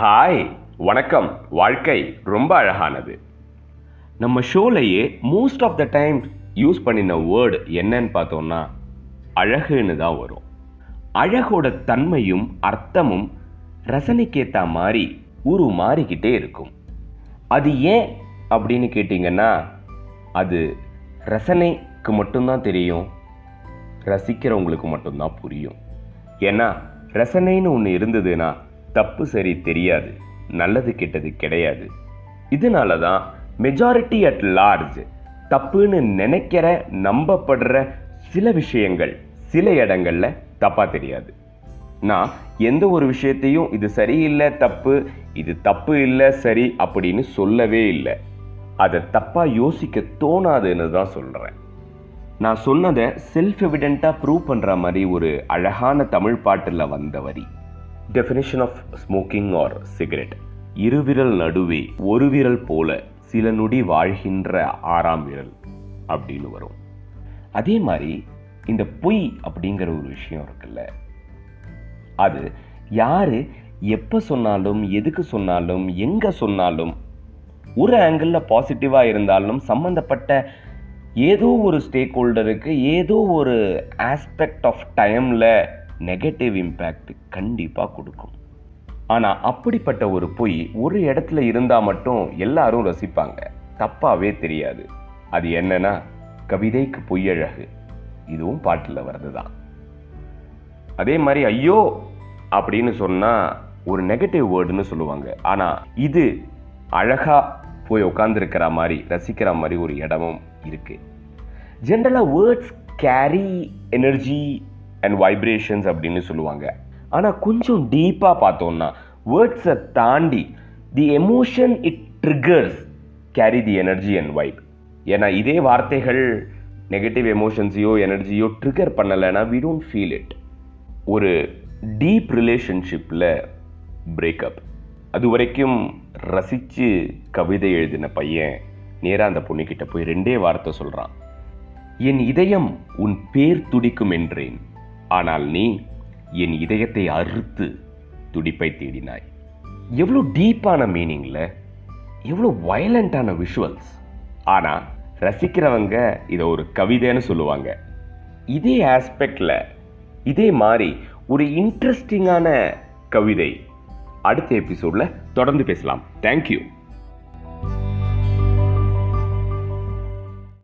Hi வணக்கம். வாழ்க்கை ரொம்ப அழகானது. நம்ம ஷோலையே most of the time use பண்ணின வேர்டு என்னன்னு பார்த்தோம்னா அழகுன்னு தான் வரும். அழகோட தன்மையும் அர்த்தமும் ரசனைக்கேற்ற மாதிரி உரு மாறிக்கிட்டே இருக்கும். அது ஏன் அப்படின்னு கேட்டிங்கன்னா அது ரசனைக்கு மட்டும்தான் தெரியும். ரசிக்கிறவங்களுக்கு மட்டும்தான் புரியும். ஏன்னா ரசனைன்னு ஒன்று இருந்ததுன்னா தப்பு சரி தெரியாது நல்லது கெட்டது கிடையாது. இதனால தான் மெஜாரிட்டி அட் லார்ஜ் தப்புன்னு நினைக்கிற நம்பப்படுற சில விஷயங்கள் சில இடங்களில் தப்பாக தெரியாது. நான் எந்த ஒரு விஷயத்தையும் இது சரியில்லை தப்பு இது தப்பு இல்லை சரி அப்படின்னு சொல்லவே இல்லை. அதை தப்பாக யோசிக்க தோணாதுன்னு தான் சொல்கிறேன் நான் சொன்னதை செல்ஃப் எவிடென்ட்டாக ப்ரூவ் பண்ணுற மாதிரி ஒரு அழகான தமிழ் பாட்டில் வந்த வரி. Definition of smoking or cigarette இருவிரல் நடுவே ஒரு விரல் போல சில நொடி வாழ்கின்ற ஆறாம் விரல் அப்படின்னு வரும். அதே மாதிரி இந்த பொய் அப்படிங்கிற ஒரு விஷயம் இருக்குல்ல அது யார் எப்போ சொன்னாலும் எதுக்கு சொன்னாலும் எங்கே சொன்னாலும் ஒரு ஆங்கிளில் பாசிட்டிவாக இருந்தாலும் சம்மந்தப்பட்ட ஏதோ ஒரு ஸ்டேக் ஹோல்டருக்கு ஏதோ ஒரு ஆஸ்பெக்ட் ஆஃப் டைமில் நெகட்டிவ் இம்பேக்ட் கண்டிப்பாக கொடுக்கும். ஆனால் அப்படிப்பட்ட ஒரு பொய் ஒரு இடத்துல இருந்தால் மட்டும் எல்லாரும் ரசிப்பாங்க. தப்பாகவே தெரியாது. அது என்னன்னா கவிதைக்கு பொய்யழகு. இதுவும் பாட்டில் வர்றது தான் அதே மாதிரி ஐயோ! அப்படின்னு சொன்னால் ஒரு நெகட்டிவ் வேர்டுன்னு சொல்லுவாங்க. ஆனால் இது அழகாக போய் உட்காந்துருக்கிற மாதிரி ரசிக்கிற மாதிரி ஒரு இடமும் இருக்குது ஜென்ரலாக words carry energy and vibrations அப்படின்னு சொல்லுவாங்க. ஆனால் கொஞ்சம் டீப்பாக பார்த்தோம்னா வேர்ட்ஸை தாண்டி the emotion it triggers carry the energy and vibe ஏன்னா இதே வார்த்தைகள் நெகட்டிவ் எமோஷன்ஸையோ எனர்ஜியோ ட்ரிகர் பண்ணலைன்னா வி டோன்ட் ஃபீல் இட் ஒரு டீப் ரிலேஷன்ஷிப்பில் பிரேக்கப் அது வரைக்கும் ரசித்து கவிதை எழுதின பையன் நேராக அந்த பொண்ணுக்கிட்ட போய் ரெண்டே வார்த்தை சொல்கிறான் என் இதயம் உன் பேர் துடிக்கும் என்றேன். ஆனால் நீ என் இதயத்தை அறுத்து துடிப்பை தேடினாய். எவ்வளோ டீப்பான மீனிங்கில் எவ்வளோ வயலண்ட்டான விஷுவல்ஸ். ஆனால் ரசிக்கிறவங்க இதை ஒரு கவிதைன்னு சொல்லுவாங்க. இதே ஆஸ்பெக்டில் இதே மாதிரி ஒரு இன்ட்ரெஸ்டிங்கான கவிதை அடுத்த எபிசோடில் தொடர்ந்து பேசலாம். தேங்க்யூ